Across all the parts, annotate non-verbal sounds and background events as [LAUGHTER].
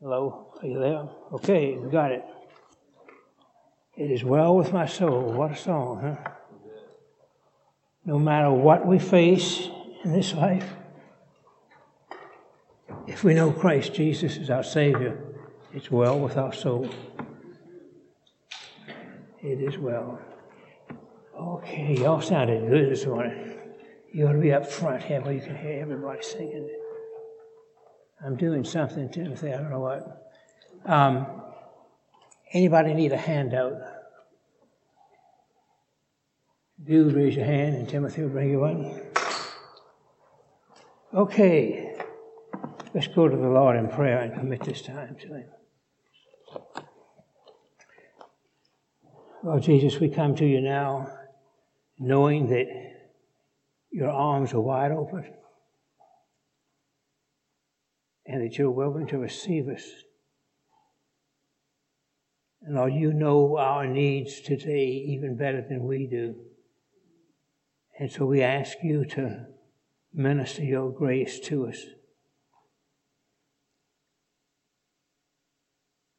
Hello, are you there? Okay, we got it. It is well with my soul. What a song, huh? No matter what we face in this life, if we know Christ Jesus is our Savior, it's well with our soul. It is well. Okay, y'all sounded good this morning. You ought to be up front here where you can hear everybody singing. I'm doing something, Timothy, I don't know what. Um, anybody need a handout? Do raise your hand, and Timothy will bring you one. Okay, let's go to the Lord in prayer and commit this time to Him. Lord Jesus, we come to you now knowing that your arms are wide open and that you're willing to receive us. And Lord, you know our needs today even better than we do. And so we ask you to minister your grace to us.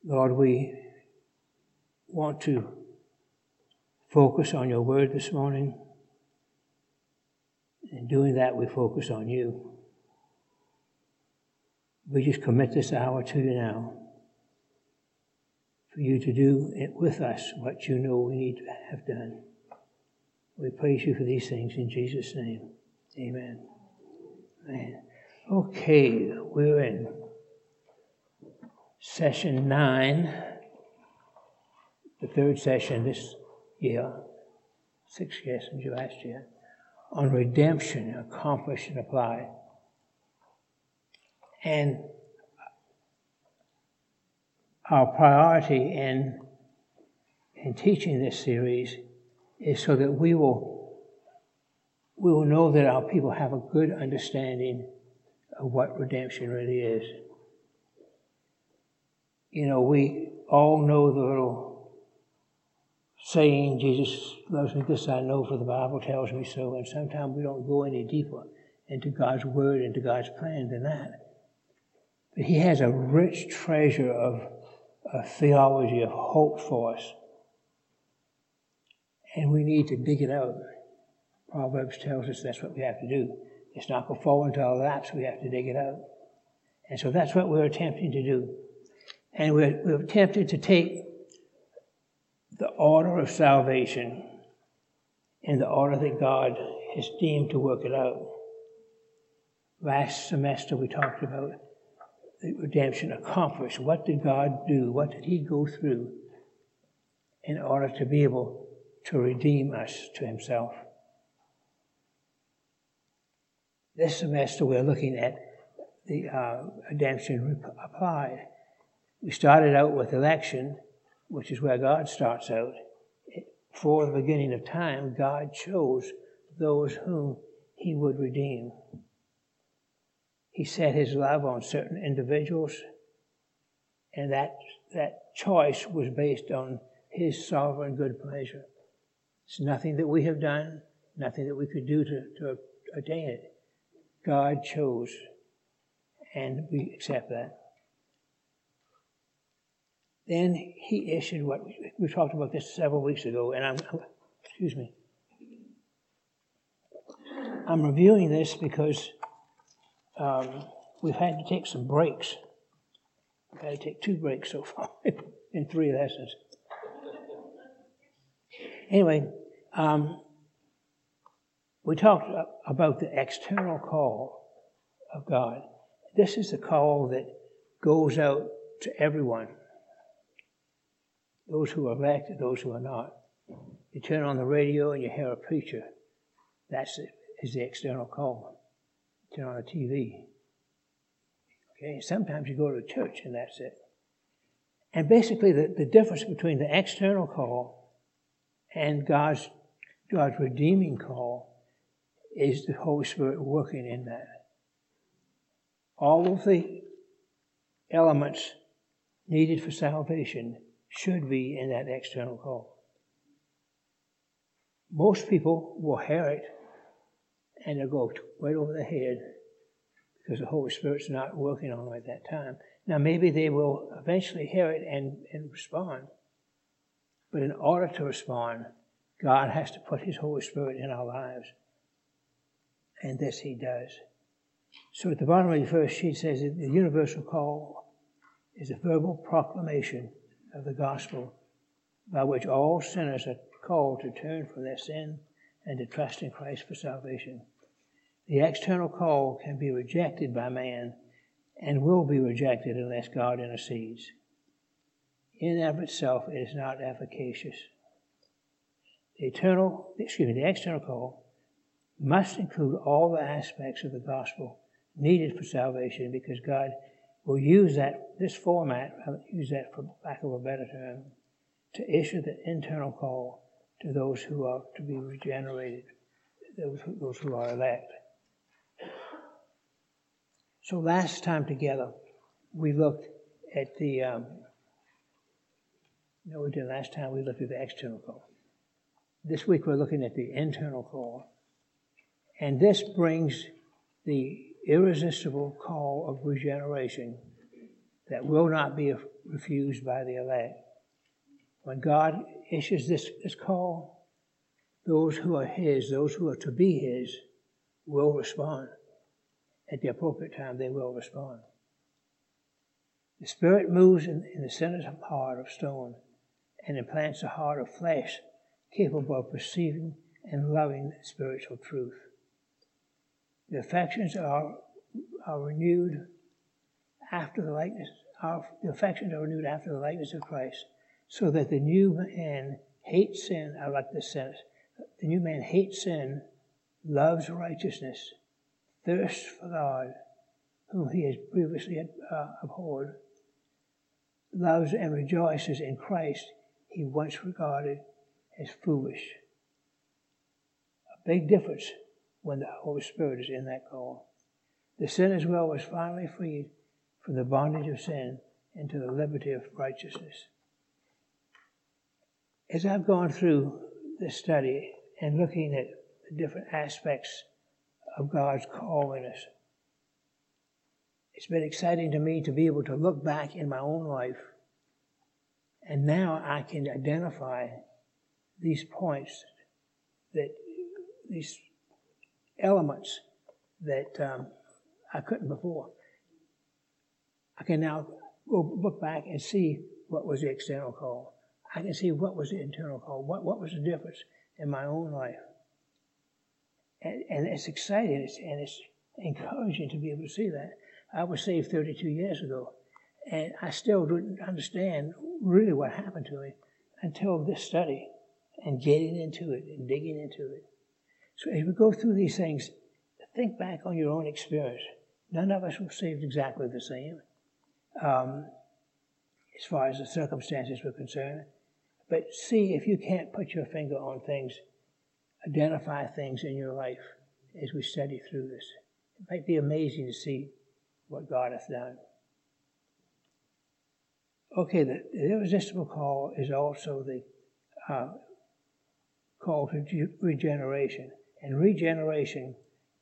Lord, we want to focus on your word this morning. In doing that, we focus on you. We just commit this hour to you now for you to do it with us what you know we need to have done. We praise you for these things in Jesus' name. Amen. Amen. Okay, we're in session nine, the third session this year, six years since you last year, on redemption accomplished and applied. And our priority in, in teaching this series is so that we will, we will know that our people have a good understanding of what redemption really is. You know, we all know the little saying, Jesus loves me, this I know, for the Bible tells me so, and sometimes we don't go any deeper into God's Word, into God's plan than that. But He has a rich treasure of, theology, of hope for us. And we need to dig it out. Proverbs tells us that's what we have to do. It's not going to fall into our laps, we have to dig it out. And so that's what we're attempting to do. And we're, we're tempted to take the order of salvation in the order that God has deemed to work it out. Last semester we talked about the redemption accomplished. What did God do? What did He go through in order to be able to redeem us to Himself? This semester we're looking at the uh, redemption applied. We started out with election, which is where God starts out. For the beginning of time, God chose those whom He would redeem. He set His love on certain individuals, and that, that choice was based on His sovereign good pleasure. It's nothing that we have done, nothing that we could do to, to attain it. God chose, and we accept that. Then he issued what we talked about this several weeks ago, and I'm, excuse me. I'm reviewing this because um, we've had to take some breaks. We've had to take two breaks so far [LAUGHS] in three lessons. Anyway, um, we talked about the external call of God. This is the call that goes out to everyone those who are elected, those who are not. You turn on the radio and you hear a preacher. That's it, is the external call. Turn on a TV. Okay, sometimes you go to a church and that's it. And basically, the, the difference between the external call and God's, God's redeeming call is the Holy Spirit working in that. All of the elements needed for salvation should be in that external call. Most people will hear it and they'll go right over their head because the Holy Spirit's not working on them at that time. Now, maybe they will eventually hear it and, and respond. But in order to respond, God has to put His Holy Spirit in our lives. And this He does. So at the bottom of the first sheet says that the universal call is a verbal proclamation of the gospel by which all sinners are called to turn from their sin and to trust in Christ for salvation. The external call can be rejected by man and will be rejected unless God intercedes. In and of itself, it is not efficacious. The eternal, excuse me, the external call must include all the aspects of the gospel needed for salvation because God will use that, this format, I'll use that for lack of a better term, to issue the internal call to those who are to be regenerated, those, those who are elect. So last time together, we looked at the, um, no, we did last time, we looked at the external call. This week we're looking at the internal call. And this brings the irresistible call of regeneration that will not be refused by the elect. When God issues this, this call, those who are His, those who are to be His, will respond. At the appropriate time, they will respond. The Spirit moves in, in the sinner's heart of stone and implants a heart of flesh capable of perceiving and loving spiritual truth. The affections are, are renewed after the likeness, the affections are renewed after the likeness of Christ, so that the new man hates sin. I like this sentence. The new man hates sin, loves righteousness, thirsts for God, whom he has previously uh, abhorred, loves and rejoices in Christ he once regarded as foolish. A big difference when the Holy Spirit is in that call. The sinner's will was finally freed from the bondage of sin into the liberty of righteousness. As I've gone through this study and looking at the different aspects of God's call in us, it's been exciting to me to be able to look back in my own life and now I can identify these points that these elements that um, I couldn't before. I can now go look back and see what was the external call. I can see what was the internal call. What, what was the difference in my own life? And, and it's exciting it's, and it's encouraging to be able to see that. I was saved 32 years ago, and I still didn't understand really what happened to me until this study and getting into it and digging into it. So as we go through these things, think back on your own experience. None of us were saved exactly the same, um, as far as the circumstances were concerned. But see if you can't put your finger on things, identify things in your life as we study through this. It might be amazing to see what God hath done. Okay, the, the irresistible call is also the uh, call to regeneration. And regeneration,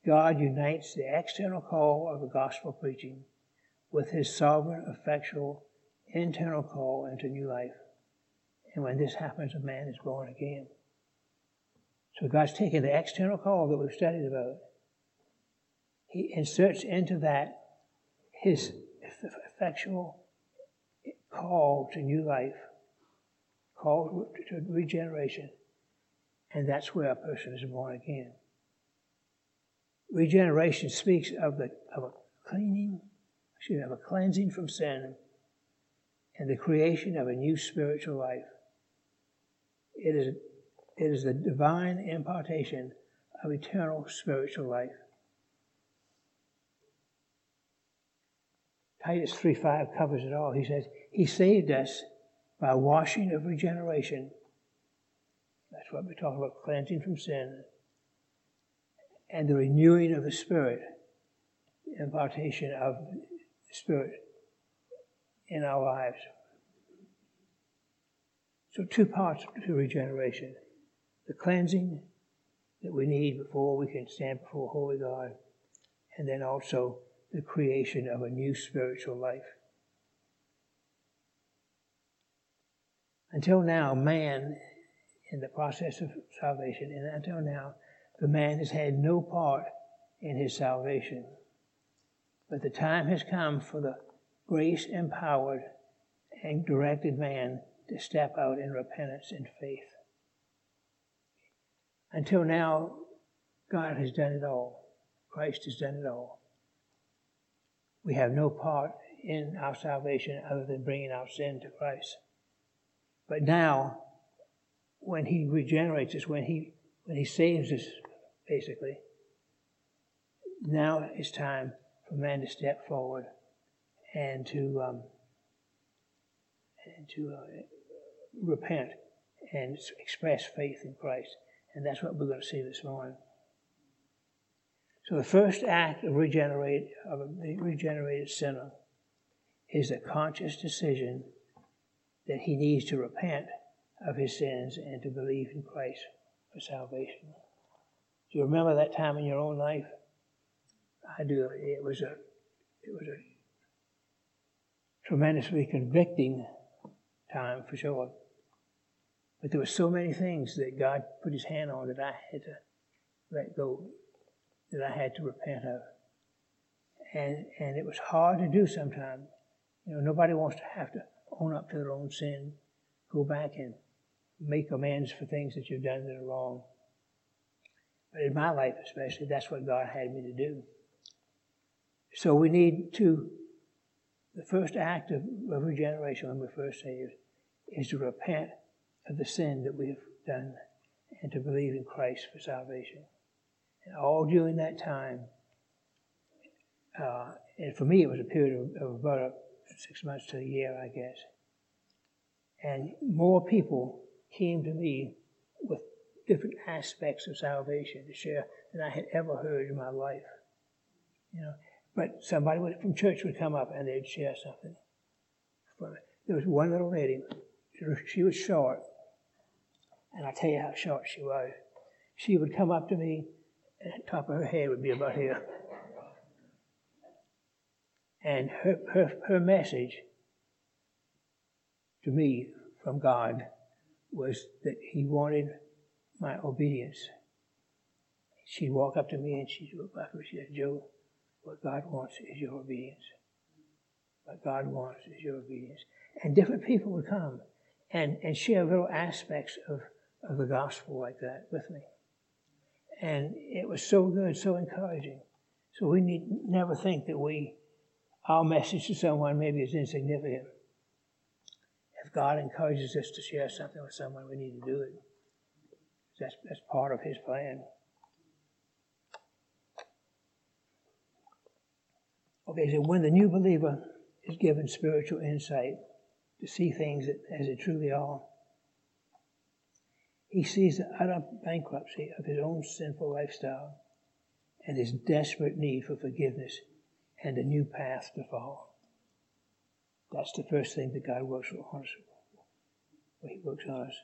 God unites the external call of the gospel preaching with his sovereign, effectual, internal call into new life. And when this happens, a man is born again. So God's taking the external call that we've studied about. He inserts into that his effectual call to new life, call to regeneration. And that's where a person is born again. Regeneration speaks of, the, of a cleaning, excuse me, of a cleansing from sin and the creation of a new spiritual life. It is, it is the divine impartation of eternal spiritual life. Titus 3.5 covers it all. He says, He saved us by washing of regeneration. That's what we talk about, cleansing from sin. And the renewing of the Spirit, the impartation of the Spirit in our lives. So, two parts to regeneration the cleansing that we need before we can stand before Holy God, and then also the creation of a new spiritual life. Until now, man, in the process of salvation, and until now, the man has had no part in his salvation. But the time has come for the grace empowered and directed man to step out in repentance and faith. Until now, God has done it all. Christ has done it all. We have no part in our salvation other than bringing our sin to Christ. But now, when He regenerates us, when He when He saves us, basically, now it's time for man to step forward and to um, and to uh, repent and express faith in Christ. And that's what we're going to see this morning. So the first act of regenerate of the regenerated sinner is a conscious decision that he needs to repent of his sins and to believe in Christ for salvation. Do you remember that time in your own life? I do. It was a it was a tremendously convicting time for sure. But there were so many things that God put his hand on that I had to let go, that I had to repent of. And, and it was hard to do sometimes. You know, nobody wants to have to own up to their own sin, go back and make amends for things that you've done that are wrong. But in my life, especially, that's what God had me to do. So we need to, the first act of, of regeneration when we're first saved is to repent of the sin that we have done and to believe in Christ for salvation. And all during that time, uh, and for me it was a period of, of about six months to a year, I guess. And more people came to me with different aspects of salvation to share than I had ever heard in my life. You know, but somebody from church would come up and they'd share something. There was one little lady, she was short, and I tell you how short she was. She would come up to me, and the top of her head would be about here. And her, her, her message to me from God was that He wanted my obedience. She'd walk up to me and she'd look back and she'd say, Joe, what God wants is your obedience. What God wants is your obedience. And different people would come and, and share little aspects of, of the gospel like that with me. And it was so good, so encouraging. So we need never think that we, our message to someone maybe is insignificant. If God encourages us to share something with someone, we need to do it. That's, that's part of His plan. Okay, so when the new believer is given spiritual insight, to see things as they truly are. He sees the utter bankruptcy of his own sinful lifestyle and his desperate need for forgiveness and a new path to follow. That's the first thing that God works on us. He works on us.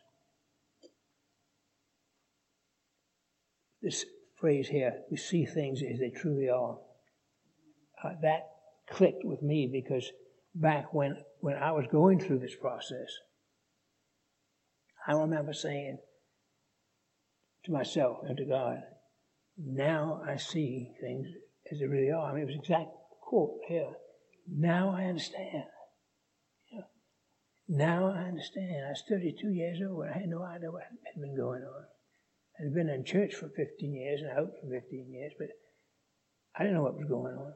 This phrase here, we see things as they truly are. Uh, that clicked with me because back when, when I was going through this process, I remember saying to myself and to God, now I see things as they really are. I mean, it was exact quote here. Now I understand. Now I understand. I was 32 years old. I had no idea what had been going on. I'd been in church for 15 years and out for 15 years, but I didn't know what was going on.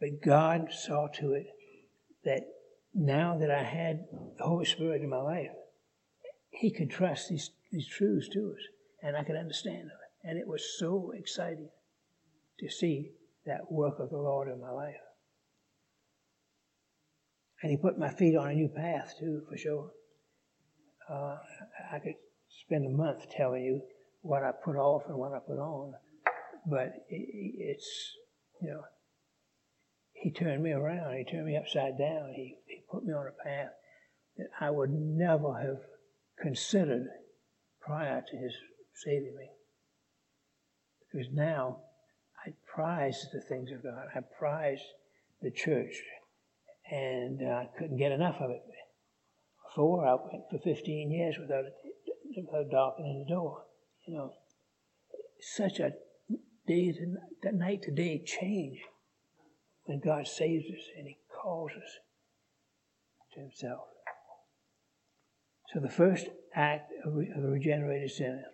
But God saw to it that now that I had the Holy Spirit in my life, He could trust these, these truths to us, and I could understand them. And it was so exciting to see that work of the Lord in my life. And He put my feet on a new path, too, for sure. Uh, I could spend a month telling you what I put off and what I put on, but it's, you know, he turned me around. He turned me upside down. He, he put me on a path that I would never have considered prior to his saving me. Because now I prize the things of God. I prize the church. And uh, I couldn't get enough of it. before I went for 15 years without, without darkening the door. You know, such a day to that night to day change when God saves us and He calls us to Himself. So the first act of, a regenerated sinner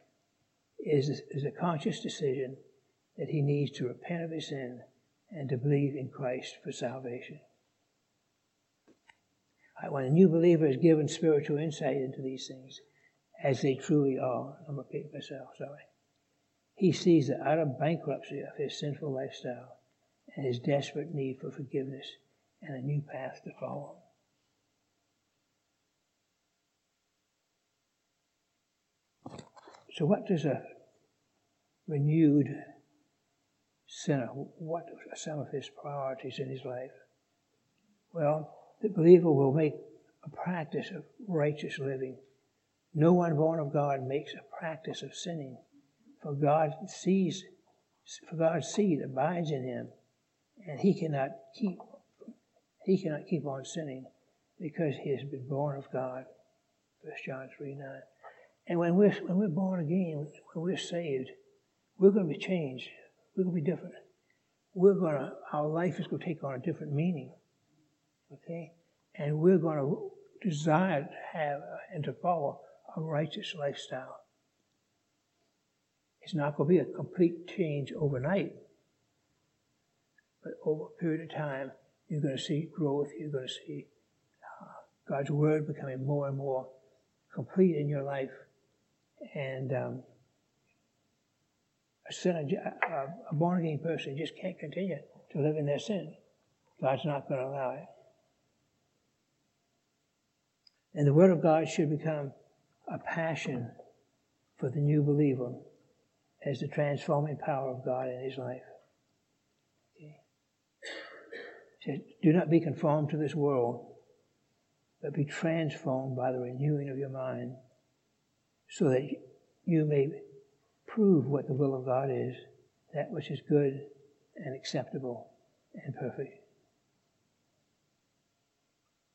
is, is a conscious decision that he needs to repent of his sin and to believe in Christ for salvation. When a new believer is given spiritual insight into these things, as they truly are, I'm repeating myself, sorry, he sees the utter bankruptcy of his sinful lifestyle and his desperate need for forgiveness and a new path to follow. So, what does a renewed sinner, what are some of his priorities in his life? Well, the believer will make a practice of righteous living. No one born of God makes a practice of sinning, for God sees, for God's seed abides in him, and he cannot keep he cannot keep on sinning because he has been born of God. 1 John 3 9. And when we're, when we're born again, when we're saved, we're going to be changed. We're going to be different. We're going to, our life is going to take on a different meaning. Okay? And we're going to desire to have and to follow a righteous lifestyle. It's not going to be a complete change overnight, but over a period of time, you're going to see growth. You're going to see uh, God's Word becoming more and more complete in your life. And um, a sinner, a born again person just can't continue to live in their sin. God's not going to allow it. And the Word of God should become a passion for the new believer as the transforming power of God in his life. Okay. Says, Do not be conformed to this world, but be transformed by the renewing of your mind so that you may prove what the will of God is, that which is good and acceptable and perfect.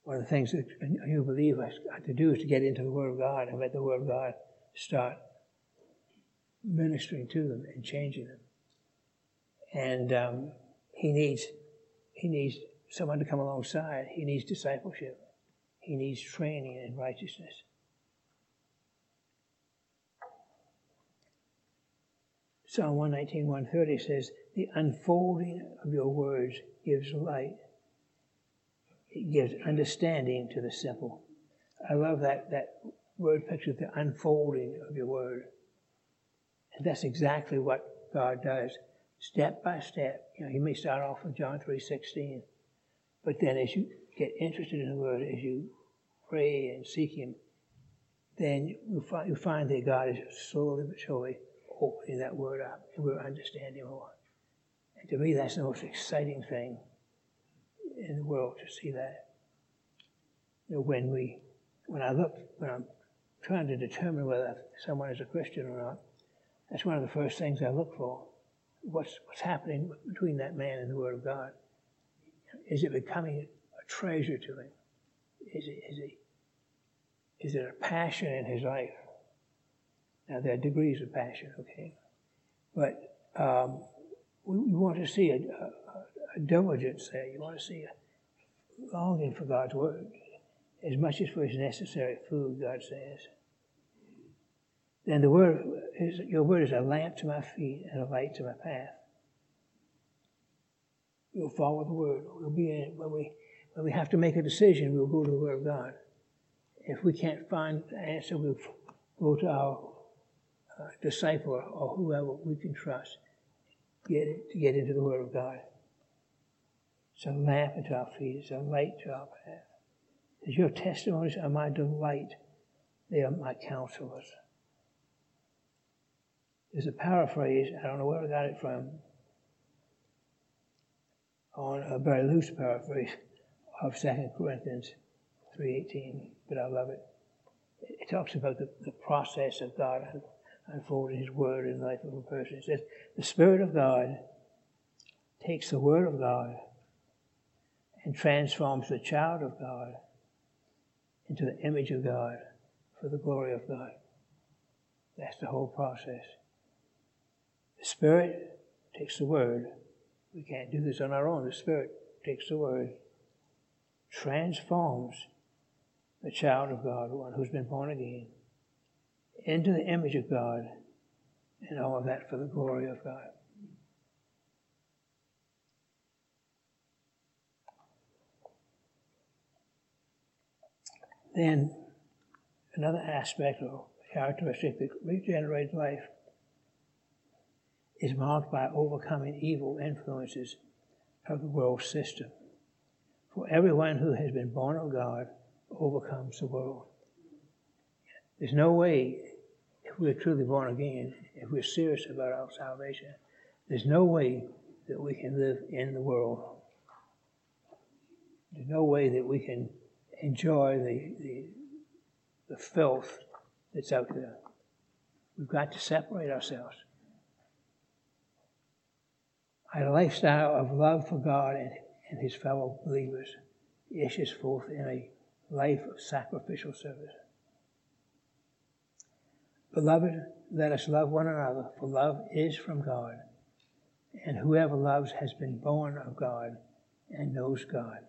One of the things that a new believer has got to do is to get into the Word of God and let the Word of God start ministering to them and changing them. And um, he needs he needs someone to come alongside. He needs discipleship. He needs training in righteousness. Psalm 119, 130 says, The unfolding of your words gives light. It gives understanding to the simple. I love that, that word picture, the unfolding of your word. And that's exactly what God does. Step by step. You know, you may start off with John 3.16, but then as you get interested in the word, as you pray and seek Him, then you find, you find that God is slowly but surely opening that word up and we're understanding more. And to me, that's the most exciting thing in the world to see that. You know, when we, when I look, when I'm trying to determine whether someone is a Christian or not, that's one of the first things I look for. What's, what's happening between that man and the Word of God? Is it becoming a treasure to him? Is it, is it, is it a passion in his life? Now, there are degrees of passion, okay? But um, we, want to see a, a, a, diligence there. You want to see a longing for God's word as much as for his necessary food, God says. Then the word is, your word is a lamp to my feet and a light to my path. We'll follow the word. We'll be in when we when we have to make a decision, we'll go to the word of God. If we can't find the answer, we'll go to our uh, disciple or whoever we can trust get to get into the Word of God. It's a lamp unto our feet, it's a light to our path. As your testimonies are my delight, they are my counselors. There's a paraphrase, I don't know where I got it from, on a very loose paraphrase of 2 Corinthians 3.18, but I love it. It talks about the, the process of God unfolding His Word in life of a person. It says, the Spirit of God takes the Word of God and transforms the child of God into the image of God for the glory of God. That's the whole process. The Spirit takes the Word. We can't do this on our own. The Spirit takes the Word, transforms the child of God, one who's been born again, into the image of God, and all of that for the glory of God. Then, another aspect or characteristic of regenerated life is marked by overcoming evil influences of the world system. For everyone who has been born of God overcomes the world. There's no way, we're truly born again, if we're serious about our salvation, there's no way that we can live in the world. There's no way that we can enjoy the, the, the filth that's out there. We've got to separate ourselves. A lifestyle of love for God and, and his fellow believers issues forth in a life of sacrificial service. Beloved, let us love one another, for love is from God, and whoever loves has been born of God and knows God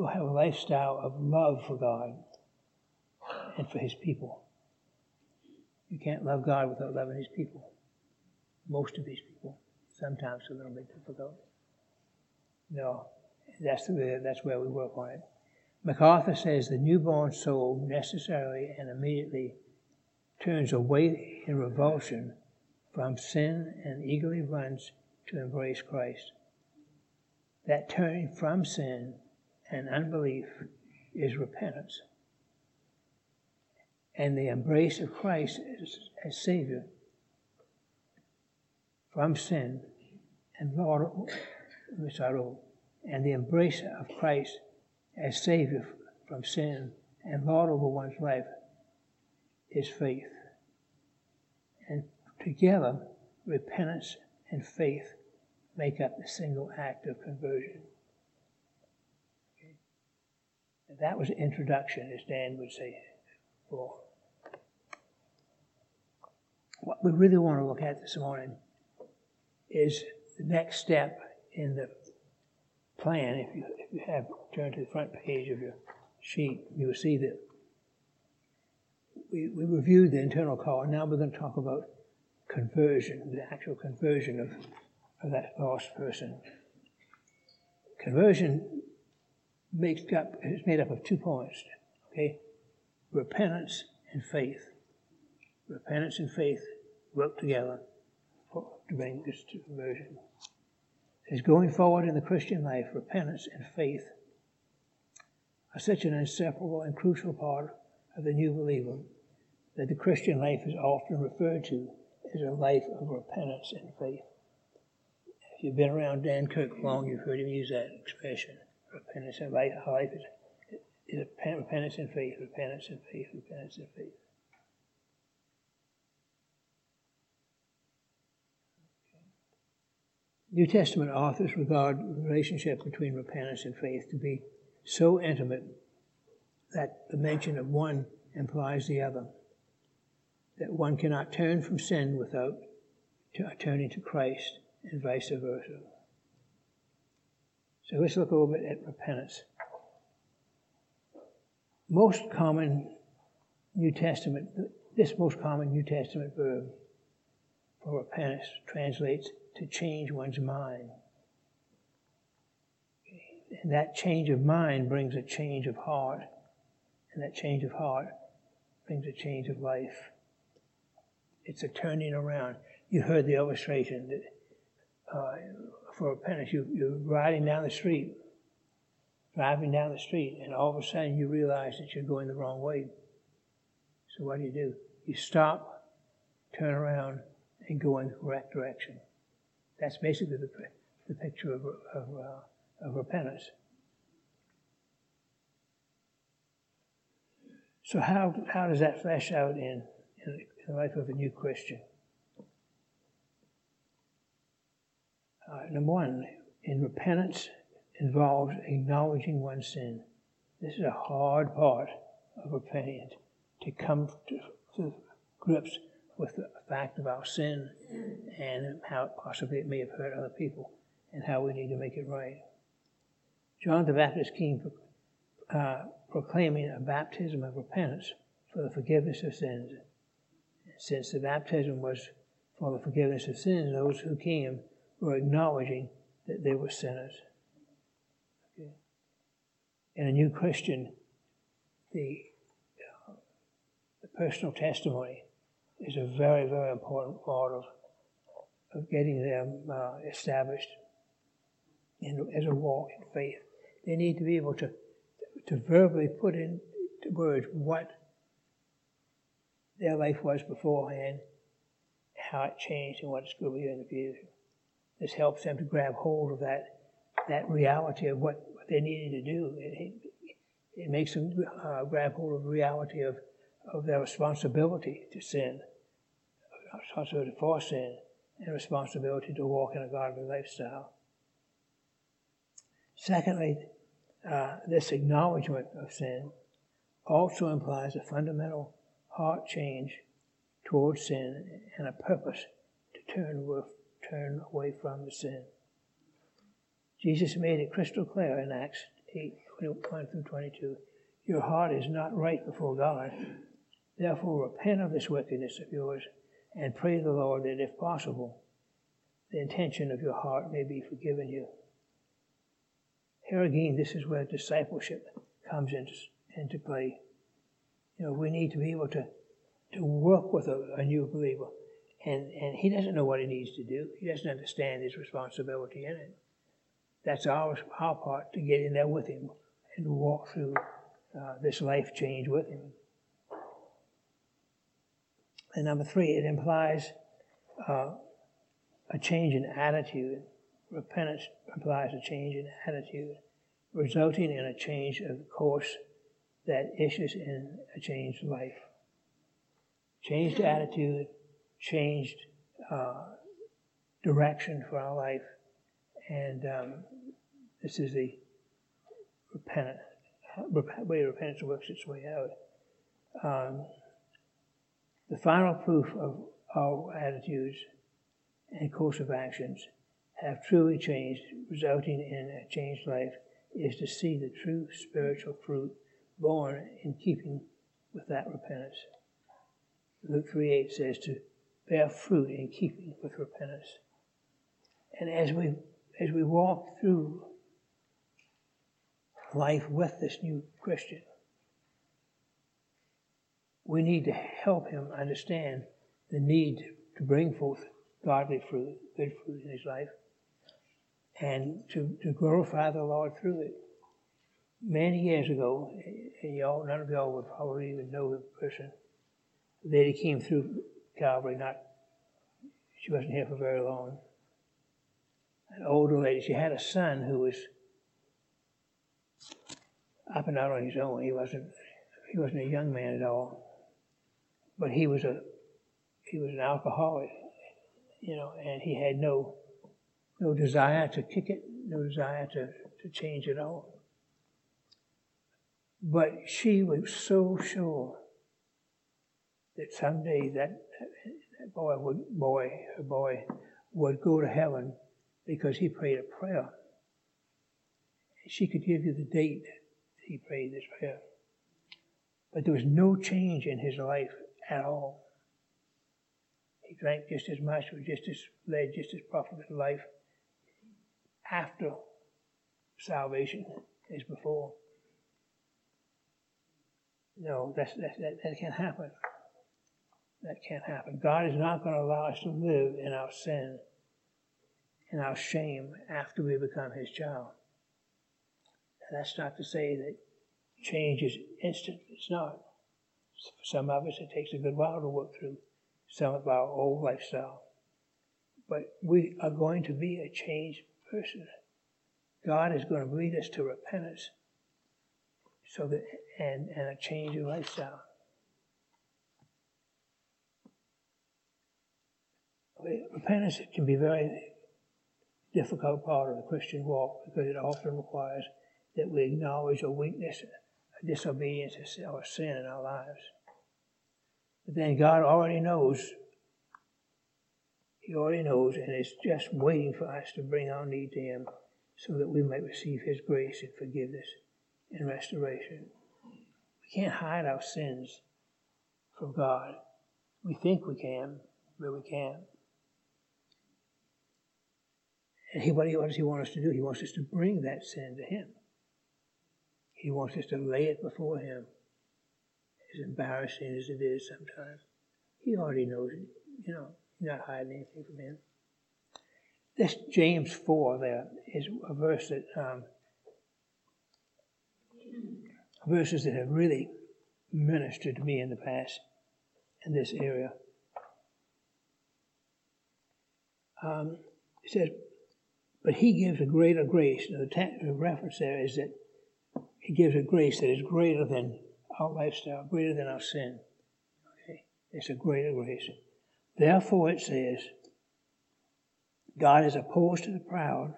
We'll have a lifestyle of love for God and for His people. You can't love God without loving His people. Most of His people. Sometimes a little bit difficult. No, that's the way, that's where we work on it. MacArthur says the newborn soul necessarily and immediately turns away in revulsion from sin and eagerly runs to embrace Christ. That turning from sin and unbelief is repentance. And the embrace of Christ as, as Savior from sin and Lord, and the embrace of Christ as Savior from sin and Lord over one's life is faith. And together, repentance and faith make up the single act of conversion. That was introduction, as Dan would say. For what we really want to look at this morning is the next step in the plan. If you, if you have turned to the front page of your sheet, you will see that we, we reviewed the internal call. and Now we're going to talk about conversion, the actual conversion of, of that lost person. Conversion makes up, is made up of two points, okay? Repentance and faith. Repentance and faith work together for, to bring this to conversion. As going forward in the Christian life, repentance and faith are such an inseparable and crucial part of the new believer that the Christian life is often referred to as a life of repentance and faith. If you've been around Dan Kirk long, you've heard him use that expression repentance and life, life is, is repentance and faith, repentance and faith, repentance and faith. New Testament authors regard the relationship between repentance and faith to be so intimate that the mention of one implies the other. That one cannot turn from sin without turning to Christ, and vice versa. So let's look a little bit at repentance. Most common New Testament, this most common New Testament verb for repentance translates to change one's mind. And that change of mind brings a change of heart. And that change of heart brings a change of life. It's a turning around. You heard the illustration that uh, for repentance. You, you're riding down the street, driving down the street, and all of a sudden you realize that you're going the wrong way. So what do you do? You stop, turn around, and go in the correct direction. That's basically the, the picture of, of, uh, of repentance. So how, how does that flesh out in, in the life of a new Christian? Uh, number one, in repentance involves acknowledging one's sin. This is a hard part of repentance to come to, to grips with the fact of our sin and how possibly it may have hurt other people and how we need to make it right. John the Baptist came uh, proclaiming a baptism of repentance for the forgiveness of sins. Since the baptism was for the forgiveness of sins, those who came were acknowledging that they were sinners. Okay. In a new Christian, the, uh, the personal testimony is a very, very important part of, of getting them uh, established in, as a walk in faith. They need to be able to, to verbally put into words what their life was beforehand, how it changed, and what it's going to be in the future. This helps them to grab hold of that, that reality of what, what they needed to do. It, it, it makes them uh, grab hold of the reality of, of their responsibility to sin, responsibility for sin, and responsibility to walk in a godly lifestyle. Secondly, uh, this acknowledgement of sin also implies a fundamental heart change towards sin and a purpose to turn, turn away from the sin. Jesus made it crystal clear in Acts 8 21 through 22 Your heart is not right before God. Therefore, repent of this wickedness of yours and pray the Lord that, if possible, the intention of your heart may be forgiven you. Here again, this is where discipleship comes into, into play. You know, we need to be able to, to work with a, a new believer. And, and he doesn't know what he needs to do. He doesn't understand his responsibility in it. That's our, our part to get in there with him and walk through uh, this life change with him. And number three, it implies uh, a change in attitude Repentance implies a change in attitude, resulting in a change of course that issues in a changed life. Changed attitude, changed uh, direction for our life, and um, this is the repentance, way repentance works its way out. Um, the final proof of our attitudes and course of actions have truly changed, resulting in a changed life, is to see the true spiritual fruit born in keeping with that repentance. Luke 3 8 says to bear fruit in keeping with repentance. And as we as we walk through life with this new Christian, we need to help him understand the need to bring forth godly fruit, good fruit in his life, and to, to glorify the Lord through it. Many years ago, and y'all, none of y'all would probably even know the person. The lady came through Calvary, not, she wasn't here for very long. An older lady, she had a son who was up and out on his own. He wasn't, he wasn't a young man at all, but he was a, he was an alcoholic, you know, and he had no no desire to kick it, no desire to, to change it all. But she was so sure that someday that, that boy would boy her boy would go to heaven because he prayed a prayer. She could give you the date he prayed this prayer. But there was no change in his life at all. He drank just as much, was just as led just as profligate life after salvation as before. No, that's, that, that, that can't happen. That can't happen. God is not going to allow us to live in our sin and our shame after we become His child. That's not to say that change is instant. It's not. For some of us, it takes a good while to work through some of our old lifestyle. But we are going to be a changed person. God is going to lead us to repentance so that and, and a change of lifestyle. Repentance can be a very difficult part of the Christian walk because it often requires that we acknowledge a weakness disobedience or sin in our lives. But then God already knows. He already knows, and is just waiting for us to bring our need to Him so that we might receive His grace and forgiveness and restoration. We can't hide our sins from God. We think we can, but we can't. And he, what, he, what does He want us to do? He wants us to bring that sin to Him. He wants us to lay it before Him, as embarrassing as it is sometimes. He already knows it. You know, He's not hiding anything from Him. This James 4 there is a verse that, um, verses that have really ministered to me in the past in this area. Um, it says, but he gives a greater grace. Now, the, the reference there is that he gives a grace that is greater than our lifestyle, greater than our sin. Okay? It's a greater grace. Therefore, it says, God is opposed to the proud,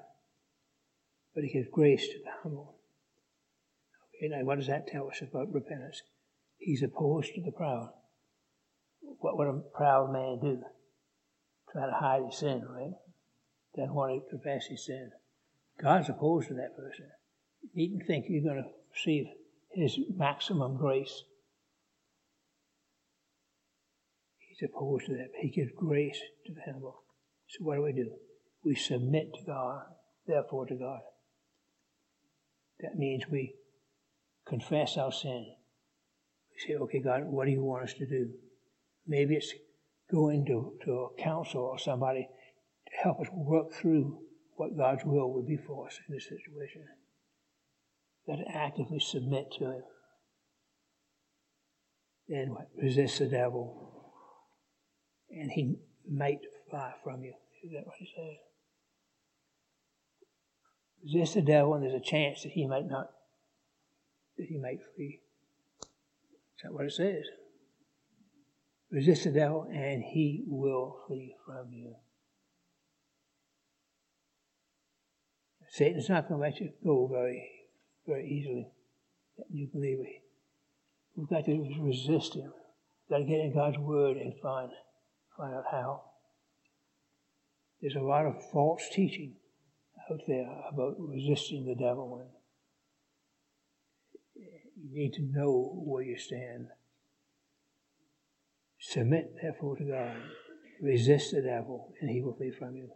but he gives grace to the humble. Okay, now what does that tell us about repentance? He's opposed to the proud. What would a proud man do? Try to hide his sin, right? Doesn't want to confess his sin. God's opposed to that person. You needn't think you're going to receive his maximum grace. He's opposed to that. He gives grace to the humble. So what do we do? We submit to God, therefore to God. That means we confess our sin. We say, okay, God, what do you want us to do? Maybe it's going to, to a counsel or somebody to help us work through what God's will would be for us in this situation. Got to actively submit to Him. Then what? Resist the devil. And he might fly from you. Is that what he says? Resist the devil, and there's a chance that he might not, that he might flee. Is that what it says? Resist the devil, and he will flee from you. Satan's not going to let you go very very easily. You believe me. We've got to resist him. We've got to get in God's word and find find out how. There's a lot of false teaching out there about resisting the devil and you need to know where you stand. Submit therefore to God. Resist the devil and he will flee from you.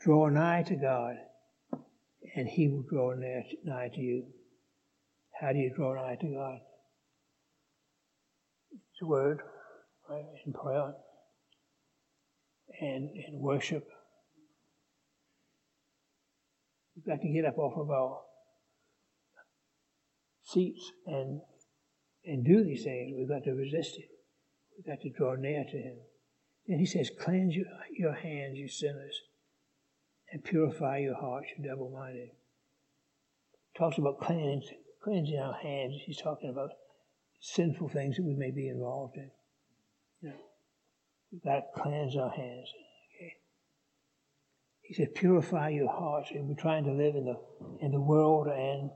Draw nigh to God and he will draw nigh to you. How do you draw nigh to God? It's a word, right? In prayer and in worship. We've got to get up off of our seats and and do these things. We've got to resist it. We've got to draw near to him. Then he says, Cleanse your, your hands, you sinners, and purify your hearts, you double minded. Talks about cleansing cleansing our hands, he's talking about sinful things that we may be involved in. You know, we've got to cleanse our hands. Okay? He said, purify your hearts. And we're trying to live in the in the world and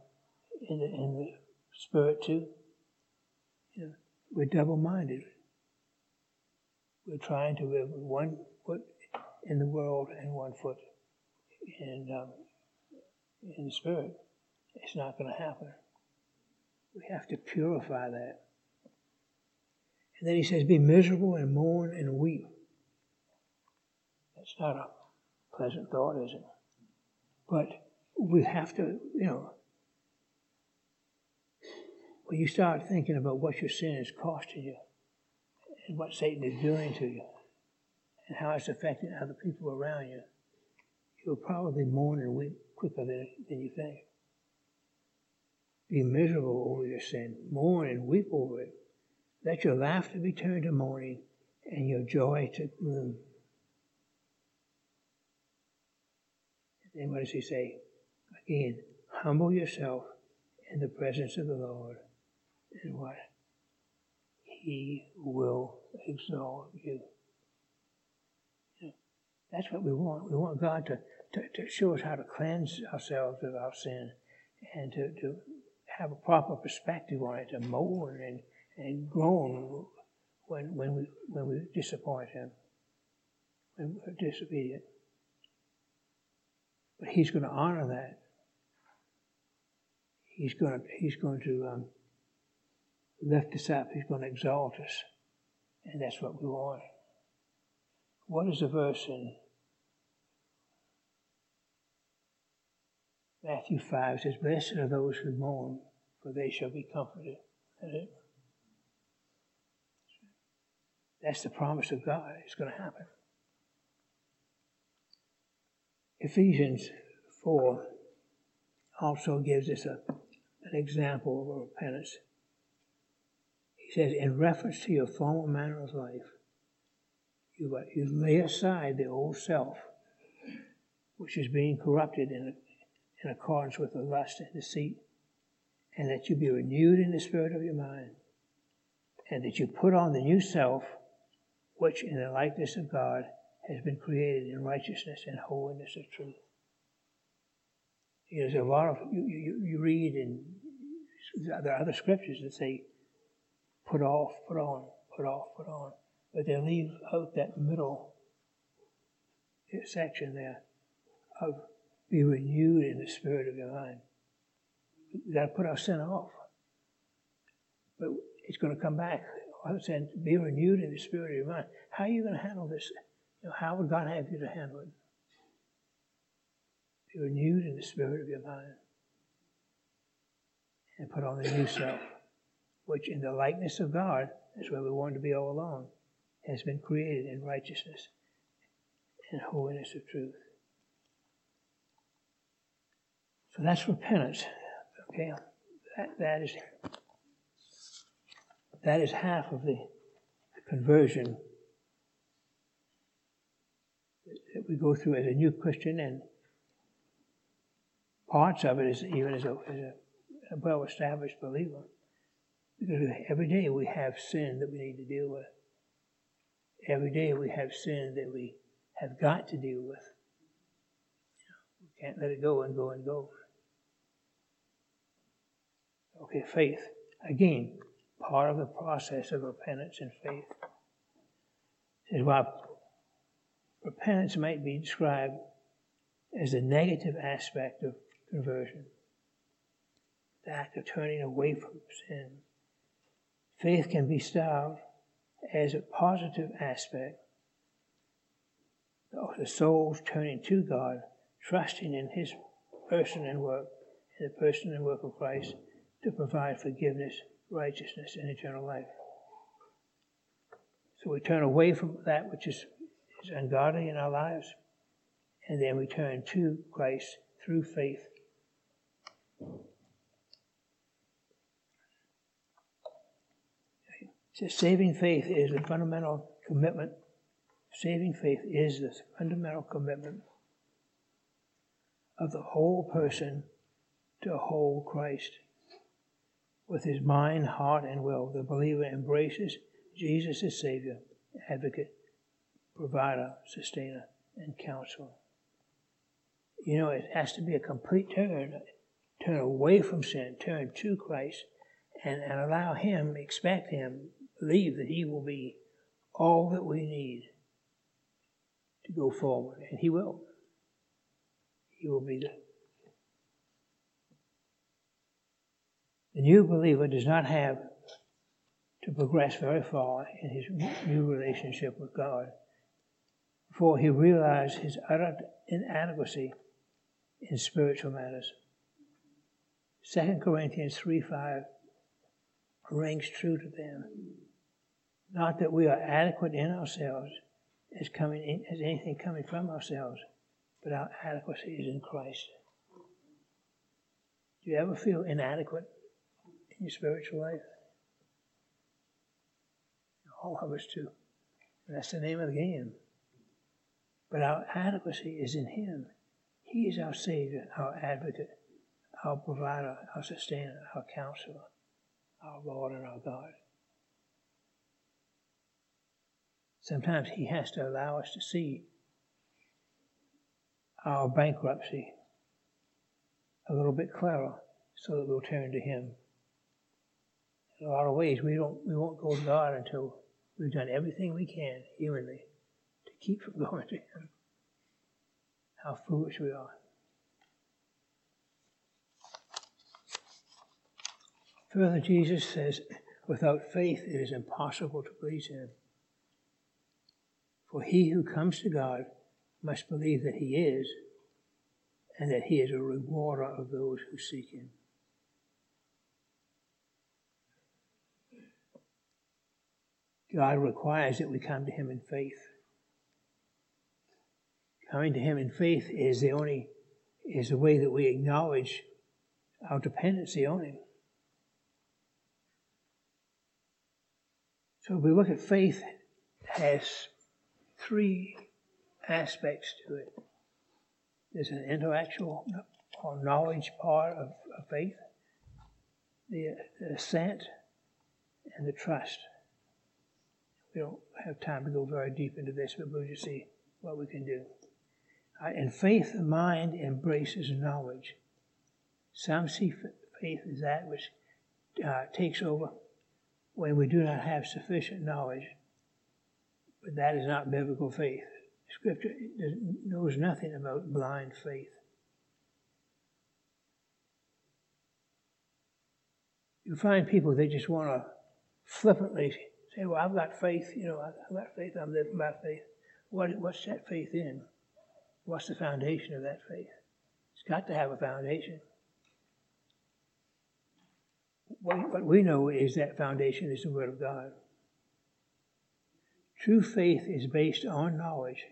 in the, in the spirit too. You know, we're double-minded. We're trying to live with one foot in the world and one foot in um, in the spirit. It's not going to happen. We have to purify that. And then he says, Be miserable and mourn and weep. That's not a pleasant thought, is it? But we have to, you know, when you start thinking about what your sin is costing you and what Satan is doing to you and how it's affecting other people around you, you'll probably mourn and weep quicker than, than you think. Be miserable over your sin. Mourn and weep over it. Let your laughter be turned to mourning and your joy to gloom. Then what does he say? Again, humble yourself in the presence of the Lord. And what? He will exalt you. That's what we want. We want God to, to, to show us how to cleanse ourselves of our sin and to, to have a proper perspective on it, to mourn and, and groan when, when, we, when we disappoint Him, when we're disobedient. But He's going to honor that. He's going to, he's going to um, lift us up. He's going to exalt us. And that's what we want. What is the verse in Matthew 5 says, Blessed are those who mourn, for they shall be comforted. That's the promise of God. It's going to happen. Ephesians 4 also gives us a, an example of repentance. He says, in reference to your former manner of life, you, you lay aside the old self, which is being corrupted in in accordance with the lust and deceit, and that you be renewed in the spirit of your mind, and that you put on the new self, which in the likeness of God has been created in righteousness and holiness of truth. There's a lot of, you, you, you read in, there are other scriptures that say, put off, put on, put off, put on. But they leave out that middle section there of be renewed in the spirit of your mind. We've got to put our sin off. But it's going to come back. I'm saying, be renewed in the spirit of your mind. How are you going to handle this? You know, how would God have you to handle it? Be renewed in the spirit of your mind. And put on the new self, which in the likeness of God, is where we want to be all along, has been created in righteousness and holiness of truth. So that's repentance. Okay, that, that is that is half of the conversion that we go through as a new Christian, and parts of it is even as a, as a, a well-established believer. Because every day we have sin that we need to deal with. Every day we have sin that we have got to deal with. We can't let it go and go and go. Okay, faith. Again, part of the process of repentance and faith. Is while repentance might be described as the negative aspect of conversion, the act of turning away from sin, faith can be styled as a positive aspect of the soul's turning to God, trusting in His person and work, in the person and work of Christ, to provide forgiveness, righteousness, and eternal life. So we turn away from that which is, is ungodly in our lives, and then we turn to Christ through faith. So saving faith is the fundamental commitment. Saving faith is the fundamental commitment of the whole person to whole Christ with his mind, heart, and will, the believer embraces Jesus as Savior, advocate, provider, sustainer, and counselor. You know, it has to be a complete turn, turn away from sin, turn to Christ, and, and allow Him, expect Him, believe that He will be all that we need to go forward. And He will. He will be the The new believer does not have to progress very far in his new relationship with God before he realizes his utter inadequacy in spiritual matters. 2 Corinthians 3 5 rings true to them. Not that we are adequate in ourselves as, coming in, as anything coming from ourselves, but our adequacy is in Christ. Do you ever feel inadequate? Your spiritual life? All of us. And that's the name of the game. But our adequacy is in Him. He is our Savior, our advocate, our provider, our sustainer, our counselor, our Lord and our God. Sometimes He has to allow us to see our bankruptcy a little bit clearer so that we'll turn to Him. In a lot of ways, we don't we won't go to God until we've done everything we can humanly to keep from [LAUGHS] going to Him. How foolish we are. Further, Jesus says, without faith it is impossible to please Him. For he who comes to God must believe that He is, and that He is a rewarder of those who seek Him. God requires that we come to Him in faith. Coming to Him in faith is the only is the way that we acknowledge our dependency on Him. So we look at faith has three aspects to it. There's an intellectual or knowledge part of, of faith, the, the assent, and the trust. We don't have time to go very deep into this, but we'll just see what we can do. Uh, in faith, the mind embraces knowledge. Some see faith as that which uh, takes over when we do not have sufficient knowledge. But that is not biblical faith. Scripture knows nothing about blind faith. You find people they just want to flippantly say, "Well, I've got faith. You know, I've got faith. I'm living by faith." What, what's that faith in? What's the foundation of that faith? It's got to have a foundation. What we know is that foundation is the Word of God. True faith is based on knowledge.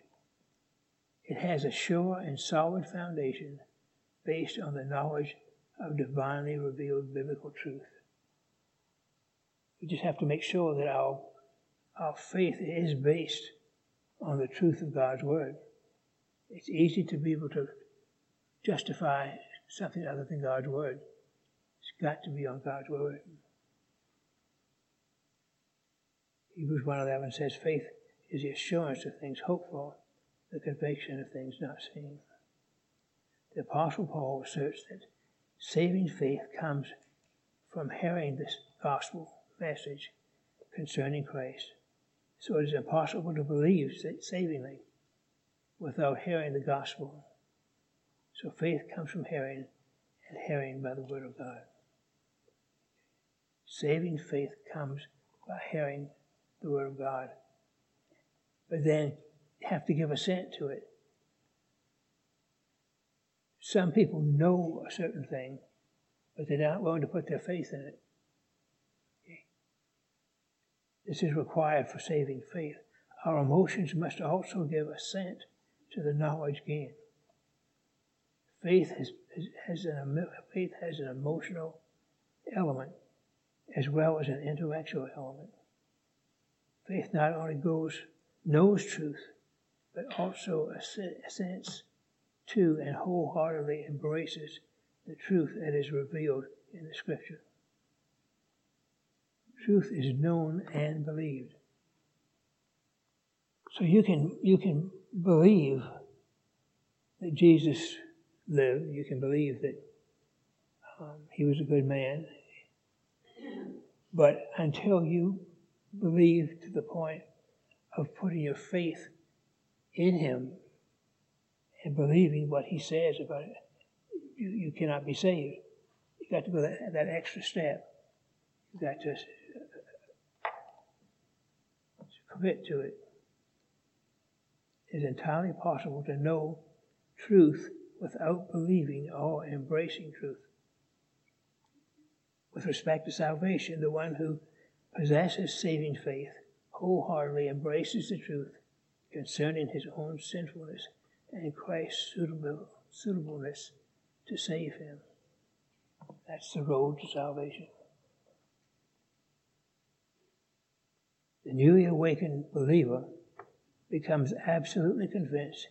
It has a sure and solid foundation based on the knowledge of divinely revealed biblical truth. We just have to make sure that our, our faith is based on the truth of God's Word. It's easy to be able to justify something other than God's Word. It's got to be on God's Word. Hebrews 1.11 says, Faith is the assurance of things hoped for, the conviction of things not seen. The Apostle Paul asserts that saving faith comes from hearing this gospel message concerning Christ. So it is impossible to believe savingly without hearing the gospel. So faith comes from hearing, and hearing by the word of God. Saving faith comes by hearing the Word of God. But then you have to give assent to it. Some people know a certain thing, but they're not willing to put their faith in it. This is required for saving faith. Our emotions must also give assent to the knowledge gained. Faith has, has, an, faith has an emotional element as well as an intellectual element. Faith not only goes, knows truth, but also assents to and wholeheartedly embraces the truth that is revealed in the Scripture. Truth is known and believed. So you can you can believe that Jesus lived. You can believe that um, he was a good man. But until you believe to the point of putting your faith in Him and believing what He says about it, you, you cannot be saved. You've got to go that, that extra step. You got to commit to it. It's entirely possible to know truth without believing or embracing truth. With respect to salvation, the one who possesses saving faith, wholeheartedly embraces the truth concerning his own sinfulness and Christ's suitable, suitableness to save him. That's the road to salvation. The newly awakened believer becomes absolutely convinced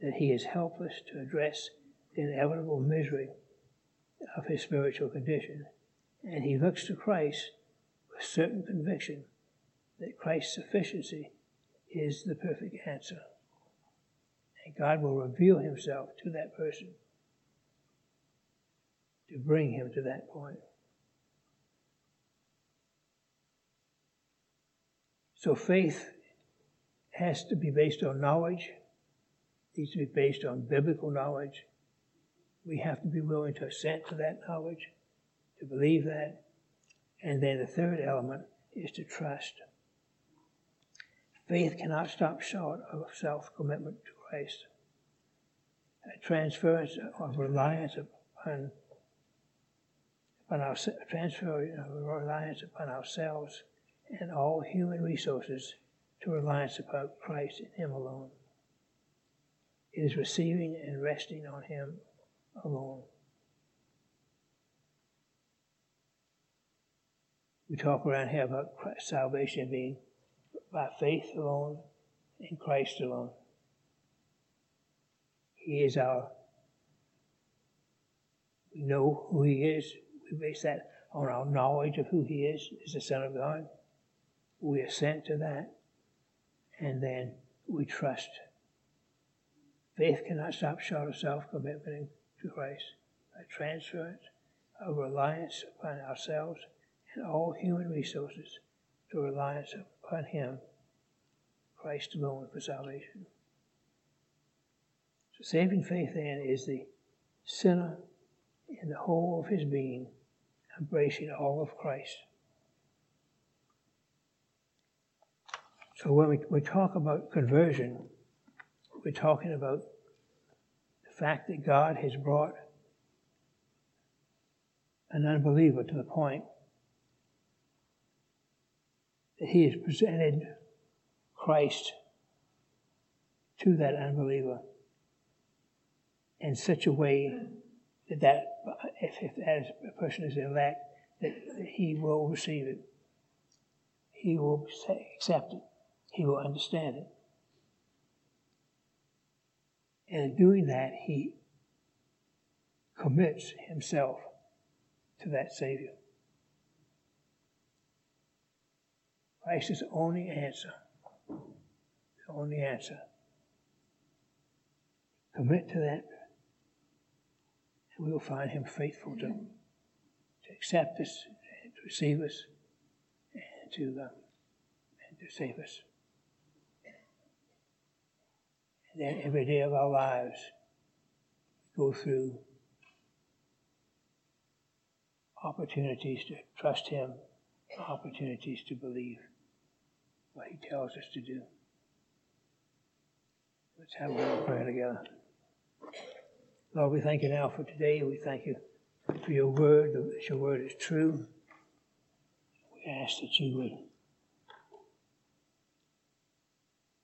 that he is helpless to address the inevitable misery of his spiritual condition, and he looks to Christ with certain conviction that Christ's sufficiency is the perfect answer. And God will reveal himself to that person. to bring him to that point. So faith has to be based on knowledge, needs to be based on biblical knowledge. We have to be willing to assent to that knowledge, to believe that. And then the third element is to trust. Faith cannot stop short of self commitment to Christ. A transference of reliance upon, upon our transfer of reliance upon ourselves and all human resources to reliance upon Christ and Him alone. It is receiving and resting on Him alone. We talk around here about salvation being by faith alone in Christ alone. He is our, we know who He is. We base that on our knowledge of who He is, as the Son of God. We assent to that, and then we trust. Faith cannot stop short of self commitment to Christ. A transference of reliance upon ourselves and all human resources to reliance upon Him, Christ alone, for salvation. So, saving faith then is the sinner in the whole of his being embracing all of Christ. So, when we, we talk about conversion, we're talking about the fact that God has brought an unbeliever to the point that he has presented Christ to that unbeliever in such a way that, that if, if that person is elect, that he will receive it. He will accept it. He will understand it. And in doing that, he commits himself to that Savior. Christ is the only answer. The only answer. Commit to that, and we will find Him faithful to, to accept us, and to receive us, and to, uh, and to save us. Then every day of our lives, go through opportunities to trust Him, opportunities to believe what He tells us to do. Let's have a little prayer together. Lord, we thank you now for today. We thank you for your word, that your word is true. We ask that you would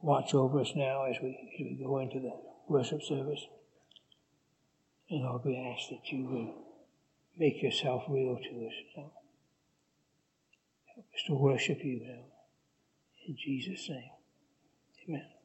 watch over us now as we, as we go into the worship service. And Lord, we ask that you would make yourself real to us now. Help us to worship you now. In Jesus' name, amen.